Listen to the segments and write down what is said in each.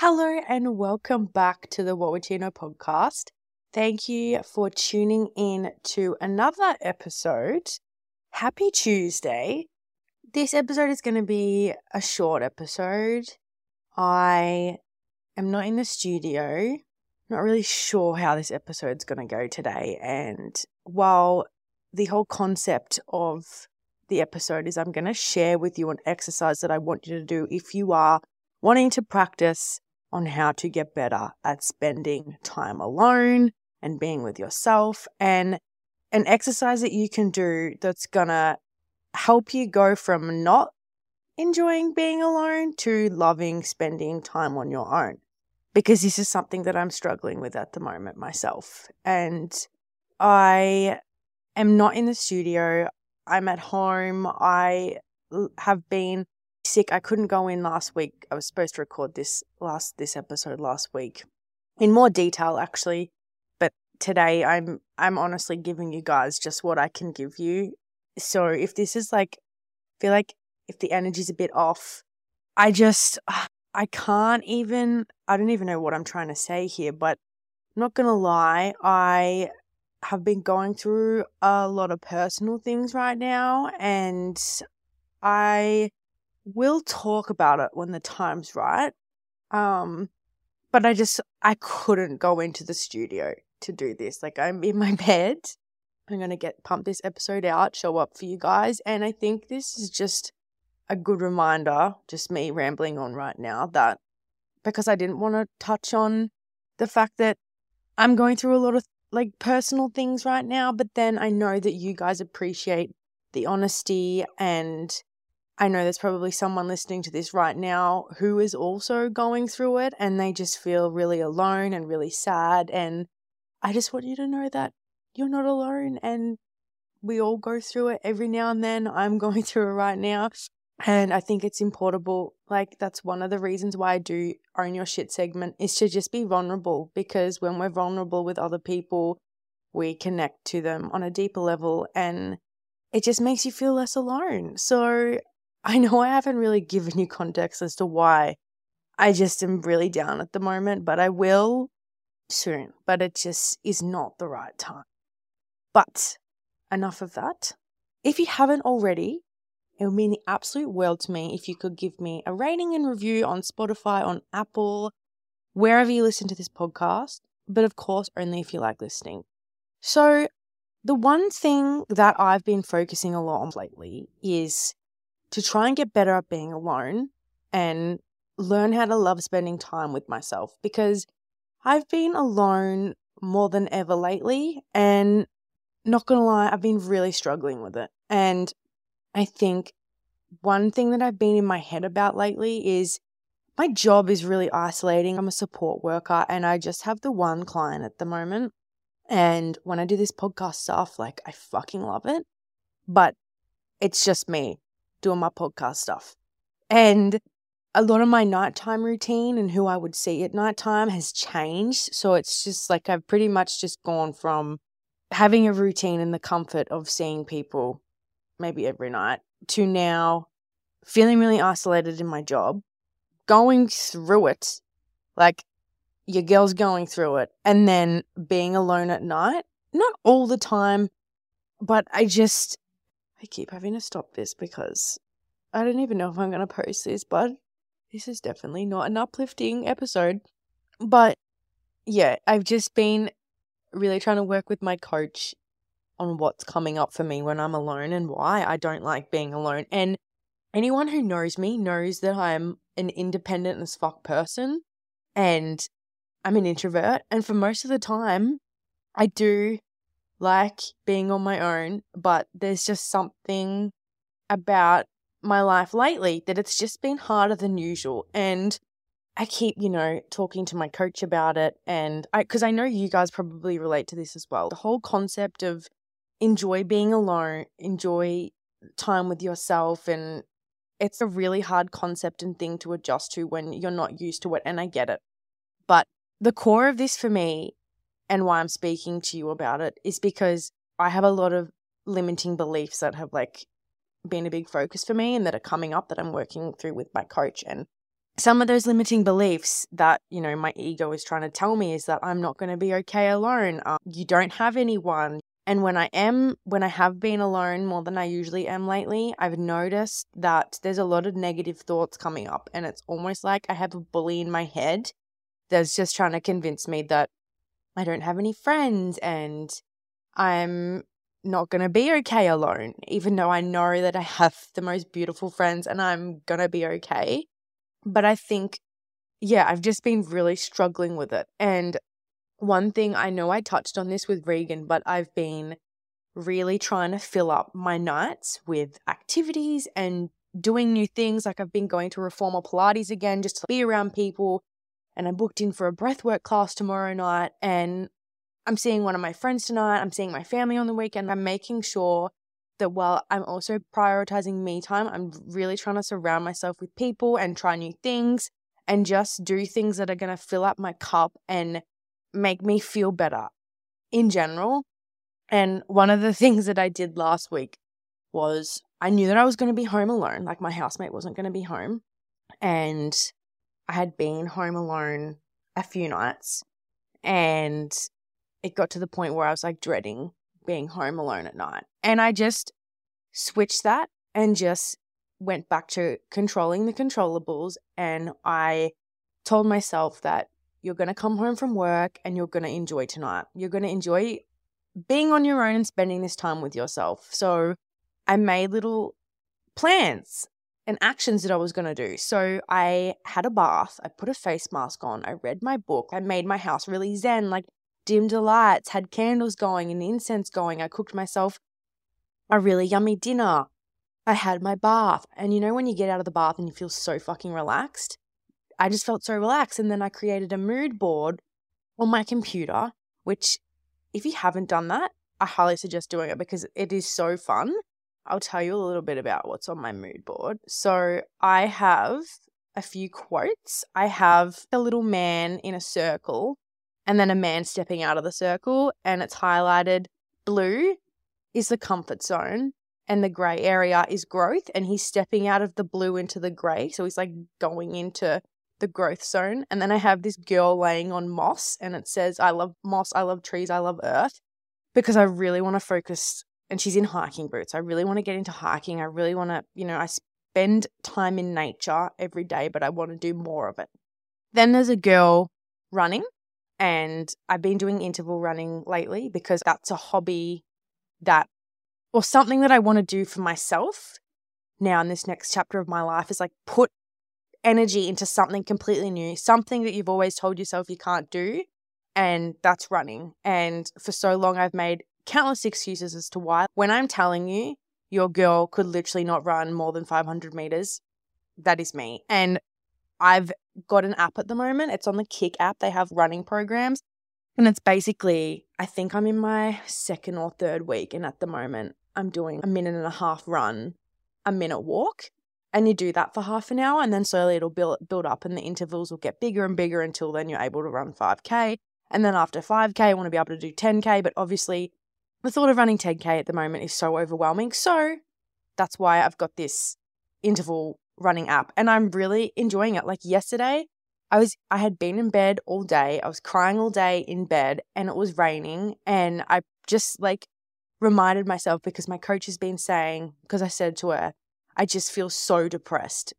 Hello and welcome back to the What Would You Know podcast. Thank you for tuning in to another episode. Happy Tuesday. This episode is going to be a short episode. I am not in the studio. Not really sure how this episode's going to go today. And while the whole concept of the episode is I'm going to share with you an exercise that I want you to do if you are wanting to practice on how to get better at spending time alone and being with yourself and an exercise that you can do that's going to help you go from not enjoying being alone to loving spending time on your own. Because this is something that I'm struggling with at the moment myself. And I am not in the studio. I'm at home. I have been sick. I couldn't go in last week. I was supposed to record this last this episode last week in more detail actually, but today I'm I'm honestly giving you guys just what I can give you. So if this is like feel like if the energy's a bit off, I just I can't even I don't even know what I'm trying to say here, but I'm not going to lie, I have been going through a lot of personal things right now and I will talk about it when the time's right. Um, but I just I couldn't go into the studio to do this. Like I'm in my bed. I'm gonna get pump this episode out, show up for you guys, and I think this is just a good reminder, just me rambling on right now, that because I didn't want to touch on the fact that I'm going through a lot of like personal things right now, but then I know that you guys appreciate the honesty and I know there's probably someone listening to this right now who is also going through it and they just feel really alone and really sad. And I just want you to know that you're not alone and we all go through it every now and then. I'm going through it right now. And I think it's important. Like, that's one of the reasons why I do Own Your Shit segment is to just be vulnerable because when we're vulnerable with other people, we connect to them on a deeper level and it just makes you feel less alone. So I know I haven't really given you context as to why I just am really down at the moment, but I will soon. But it just is not the right time. But enough of that. If you haven't already, it would mean the absolute world to me if you could give me a rating and review on Spotify, on Apple, wherever you listen to this podcast, but of course, only if you like listening. So, the one thing that I've been focusing a lot on lately is to try and get better at being alone and learn how to love spending time with myself because I've been alone more than ever lately and not gonna lie, I've been really struggling with it. And I think one thing that I've been in my head about lately is my job is really isolating. I'm a support worker and I just have the one client at the moment. And when I do this podcast stuff, like I fucking love it. But it's just me doing my podcast stuff. And a lot of my nighttime routine and who I would see at nighttime has changed. So it's just like I've pretty much just gone from having a routine and the comfort of seeing people maybe every night to now feeling really isolated in my job, going through it, like your girl's going through it, and then being alone at night. Not all the time, but I just I keep having to stop this because I don't even know if I'm going to post this, but this is definitely not an uplifting episode. But yeah, I've just been really trying to work with my coach on what's coming up for me when I'm alone and why I don't like being alone. And anyone who knows me knows that I'm an independent as fuck person and I'm an introvert. And for most of the time, I do like being on my own, but there's just something about my life lately that it's just been harder than usual. And I keep, you know, talking to my coach about it. And I, because I know you guys probably relate to this as well. The whole concept of enjoy being alone, enjoy time with yourself. And it's a really hard concept and thing to adjust to when you're not used to it. And I get it. But the core of this for me and why I'm speaking to you about it is because I have a lot of limiting beliefs that have like been a big focus for me and that are coming up that I'm working through with my coach and some of those limiting beliefs that, you know, my ego is trying to tell me is that I'm not going to be okay alone. Um, you don't have anyone. And when I am, when I have been alone more than I usually am lately, I've noticed that there's a lot of negative thoughts coming up. And it's almost like I have a bully in my head that's just trying to convince me that I don't have any friends and I'm not going to be okay alone, even though I know that I have the most beautiful friends and I'm going to be okay. But I think, yeah, I've just been really struggling with it. And one thing I know I touched on this with Regan, but I've been really trying to fill up my nights with activities and doing new things. Like I've been going to reformer Pilates again just to be around people. And I'm booked in for a breathwork class tomorrow night. And I'm seeing one of my friends tonight. I'm seeing my family on the weekend. I'm making sure that while I'm also prioritizing me time, I'm really trying to surround myself with people and try new things and just do things that are going to fill up my cup and make me feel better in general. And one of the things that I did last week was I knew that I was going to be home alone, like my housemate wasn't going to be home. And I had been home alone a few nights. And it got to the point where I was like dreading being home alone at night. And I just switched that and just went back to controlling the controllables. And I told myself that you're going to come home from work and you're going to enjoy tonight. You're going to enjoy being on your own and spending this time with yourself. So I made little plans and actions that I was going to do. So I had a bath, I put a face mask on, I read my book, I made my house really zen, like dimmed the lights, had candles going and incense going. I cooked myself a really yummy dinner. I had my bath. And you know, when you get out of the bath and you feel so fucking relaxed? I just felt so relaxed. And then I created a mood board on my computer, which, if you haven't done that, I highly suggest doing it because it is so fun. I'll tell you a little bit about what's on my mood board. So I have a few quotes. I have a little man in a circle and then a man stepping out of the circle, and it's highlighted blue is the comfort zone, and the grey area is growth, and he's stepping out of the blue into the grey. So he's like going into the growth zone. And then I have this girl laying on moss, and it says, I love moss, I love trees, I love earth, because I really want to focus. And she's in hiking boots. I really want to get into hiking. I really want to, you know, I spend time in nature every day, but I want to do more of it. Then there's a girl running and I've been doing interval running lately because that's a hobby that, or something that I want to do for myself now in this next chapter of my life is like put energy into something completely new, something that you've always told yourself you can't do. And that's running. And for so long, I've made countless excuses as to why. When I'm telling you, your girl could literally not run more than 500 meters, that is me. And I've got an app at the moment. It's on the Kic app. They have running programs. And it's basically, I think I'm in my second or third week. And at the moment, I'm doing a minute and a half run, a minute walk. And you do that for half an hour. And then slowly it'll build, build up and the intervals will get bigger and bigger until then you're able to run 5K. And then after 5K, I want to be able to do 10K. But obviously, the thought of running 10K at the moment is so overwhelming. So that's why I've got this interval running app and I'm really enjoying it. Like yesterday, I was I had been in bed all day. I was crying all day in bed and it was raining and I just like reminded myself because my coach has been saying because I said to her, I just feel so depressed.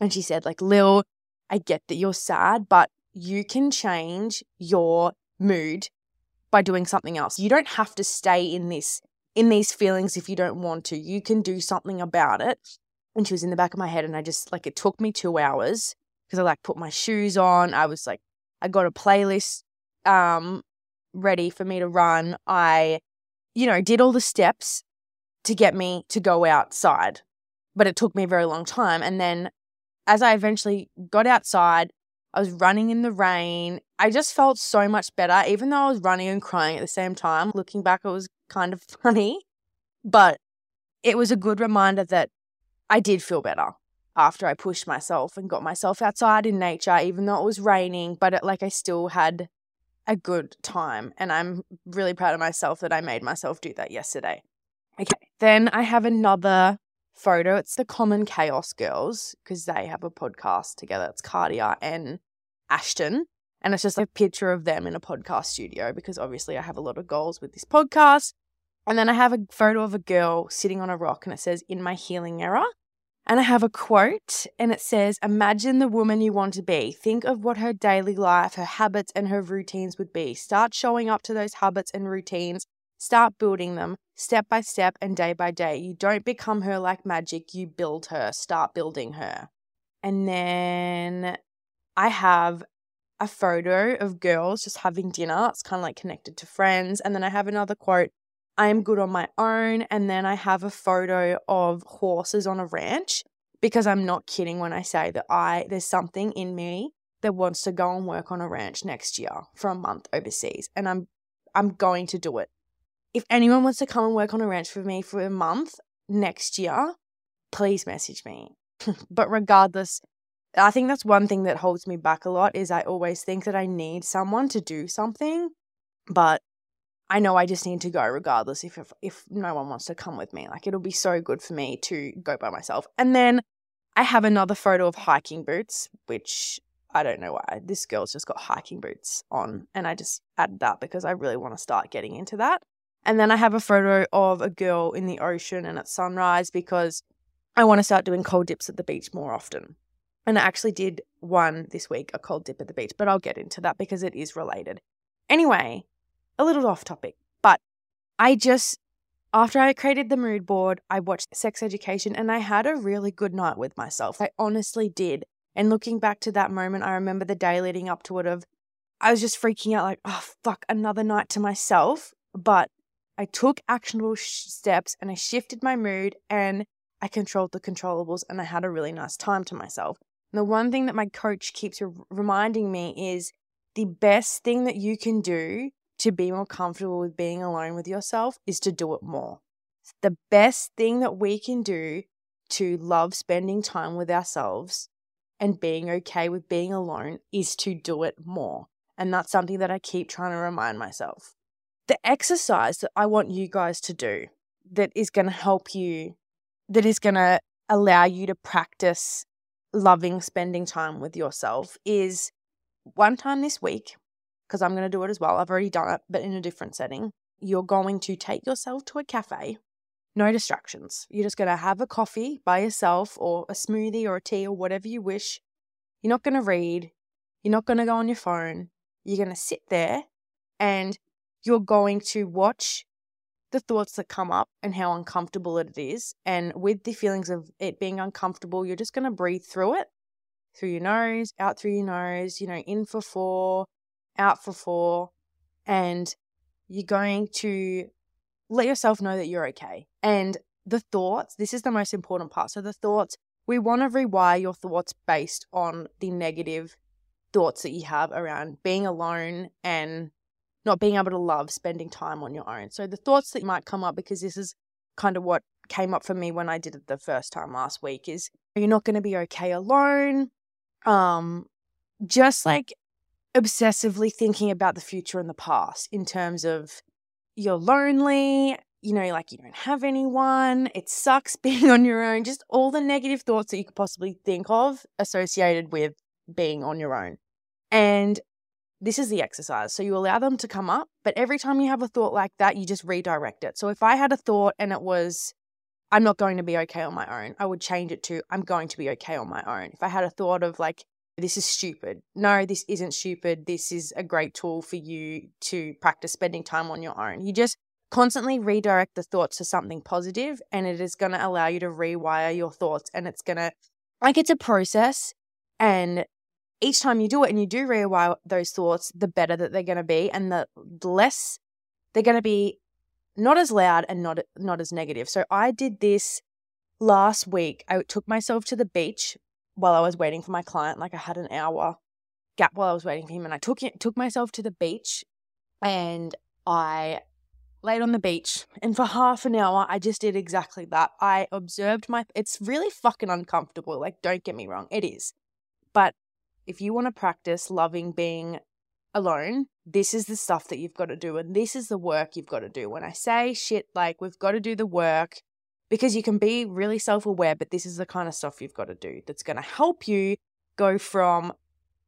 And she said like, "Lil, I get that you're sad, but you can change your mood by doing something else. You don't have to stay in this in these feelings if you don't want to. You can do something about it and she was in the back of my head and I just like it took me 2 hours because I like put my shoes on. I was like I got a playlist um ready for me to run. I you know, did all the steps to get me to go outside. But it took me a very long time and then as I eventually got outside, I was running in the rain. I just felt so much better even though I was running and crying at the same time. Looking back it was kind of funny, but it was a good reminder that I did feel better after I pushed myself and got myself outside in nature, even though it was raining, but it, like I still had a good time. And I'm really proud of myself that I made myself do that yesterday. Okay, then I have another photo. It's the Common Chaos Girls because they have a podcast together. It's Cartia and Ashton. And it's just a picture of them in a podcast studio because obviously I have a lot of goals with this podcast. And then I have a photo of a girl sitting on a rock and it says, In my healing era. And I have a quote and it says, Imagine the woman you want to be. Think of what her daily life, her habits, and her routines would be. Start showing up to those habits and routines. Start building them step by step and day by day. You don't become her like magic, you build her. Start building her. And then I have a photo of girls just having dinner. It's kind of like connected to friends. And then I have another quote I am good on my own. And then I have a photo of horses on a ranch because I'm not kidding when I say that I there's something in me that wants to go and work on a ranch next year for a month overseas. And I'm I'm going to do it. If anyone wants to come and work on a ranch for me for a month next year, please message me. but regardless, I think that's one thing that holds me back a lot is I always think that I need someone to do something, but I know I just need to go regardless if, if if no one wants to come with me. Like it'll be so good for me to go by myself. And then I have another photo of hiking boots, which I don't know why. This girl's just got hiking boots on, and I just added that because I really want to start getting into that. And then I have a photo of a girl in the ocean and at sunrise because I want to start doing cold dips at the beach more often. And I actually did one this week, a cold dip at the beach, but I'll get into that because it is related. Anyway, a little off topic, but I just, after I created the mood board, I watched Sex Education and I had a really good night with myself. I honestly did. And looking back to that moment, I remember the day leading up to it of I was just freaking out like, oh fuck, another night to myself. But I took actionable sh- steps and I shifted my mood and I controlled the controllables and I had a really nice time to myself. And the one thing that my coach keeps re- reminding me is the best thing that you can do to be more comfortable with being alone with yourself is to do it more. The best thing that we can do to love spending time with ourselves and being okay with being alone is to do it more. And that's something that I keep trying to remind myself. The exercise that I want you guys to do that is going to help you, that is going to allow you to practice loving spending time with yourself is one time this week, because I'm going to do it as well. I've already done it, but in a different setting. You're going to take yourself to a cafe, no distractions. You're just going to have a coffee by yourself or a smoothie or a tea or whatever you wish. You're not going to read. You're not going to go on your phone. You're going to sit there and you're going to watch the thoughts that come up and how uncomfortable it is. And with the feelings of it being uncomfortable, you're just going to breathe through it through your nose, out through your nose, you know, in for four, out for four, and you're going to let yourself know that you're okay. And the thoughts, this is the most important part. So, the thoughts, we want to rewire your thoughts based on the negative thoughts that you have around being alone and not being able to love spending time on your own. So, the thoughts that might come up, because this is kind of what came up for me when I did it the first time last week, is you're not going to be okay alone. Um, just like obsessively thinking about the future and the past in terms of you're lonely, you know, like you don't have anyone, it sucks being on your own, just all the negative thoughts that you could possibly think of associated with being on your own. And this is the exercise. So you allow them to come up, but every time you have a thought like that, you just redirect it. So if I had a thought and it was, I'm not going to be okay on my own, I would change it to, I'm going to be okay on my own. If I had a thought of like, this is stupid. No, this isn't stupid. This is a great tool for you to practice spending time on your own. You just constantly redirect the thoughts to something positive and it is going to allow you to rewire your thoughts and it's going to like it's a process and each time you do it and you do rewire those thoughts the better that they're going to be and the less they're going to be not as loud and not not as negative so i did this last week i took myself to the beach while I was waiting for my client. Like I had an hour gap while I was waiting for him, and I took it, took myself to the beach, and I laid on the beach. And for half an hour, I just did exactly that. I observed my. It's really fucking uncomfortable. Like, don't get me wrong, it is. But if you want to practice loving being alone, this is the stuff that you've got to do, and this is the work you've got to do. When I say shit like we've got to do the work because you can be really self aware, but this is the kind of stuff you've got to do that's going to help you go from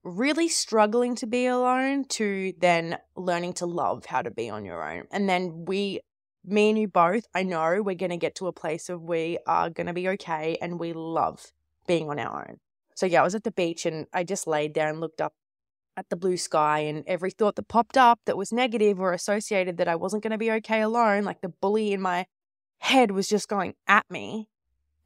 really struggling to be alone to then learning to love how to be on your own. And then we, me and you both, I know we're going to get to a place of we are going to be okay and we love being on our own. So, yeah, I was at the beach and I just laid there and looked up at the blue sky and every thought that popped up that was negative or associated that I wasn't going to be okay alone, like the bully in my head was just going at me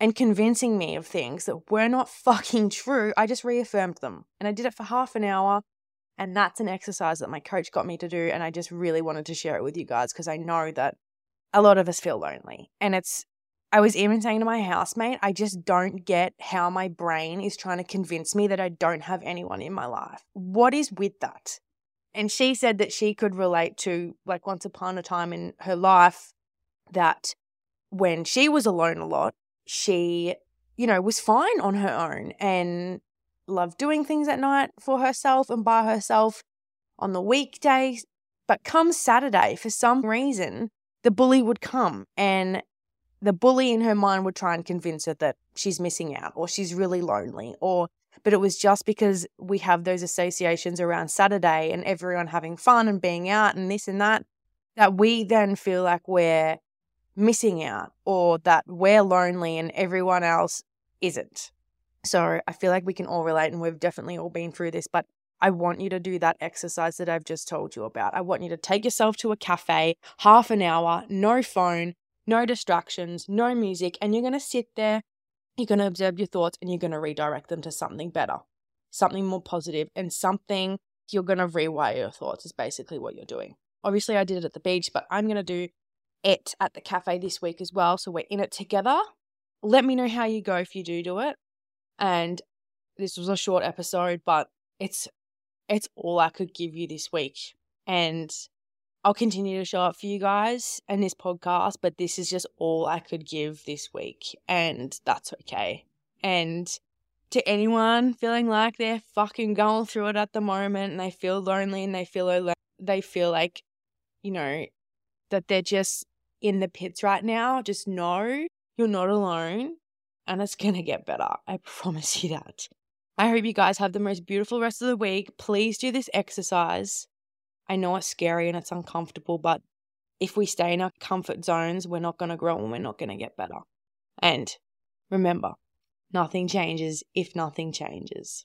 and convincing me of things that were not fucking true, I just reaffirmed them. And I did it for half an hour. And that's an exercise that my coach got me to do. And I just really wanted to share it with you guys because I know that a lot of us feel lonely. And it's, I was even saying to my housemate, I just don't get how my brain is trying to convince me that I don't have anyone in my life. What is with that? And she said that she could relate to, like, once upon a time in her life, that when she was alone a lot, she, you know, was fine on her own and loved doing things at night for herself and by herself on the weekdays. But come Saturday, for some reason, the bully would come and the bully in her mind would try and convince her that she's missing out or she's really lonely or but it was just because we have those associations around Saturday and everyone having fun and being out and this and that that we then feel like we're missing out or that we're lonely and everyone else isn't. So I feel like we can all relate and we've definitely all been through this, but I want you to do that exercise that I've just told you about. I want you to take yourself to a cafe, half an hour, no phone, no distractions, no music, and you're going to sit there, you're going to observe your thoughts, and you're going to redirect them to something better, something more positive, and something you're going to rewire your thoughts, is basically what you're doing. Obviously, I did it at the beach, but I'm going to do it at the cafe this week as well. So we're in it together. Let me know how you go if you do do it. And this was a short episode, but it's it's all I could give you this week. And I'll continue to show up for you guys and this podcast, but this is just all I could give this week. And that's okay. And to anyone feeling like they're fucking going through it at the moment and they feel lonely and they feel alone, they feel like, you know, that they're just in the pits right now, just know you're not alone and it's going to get better. I promise you that. I hope you guys have the most beautiful rest of the week. Please do this exercise. I know it's scary and it's uncomfortable, but if we stay in our comfort zones, we're not going to grow and we're not going to get better. And remember, nothing changes if nothing changes.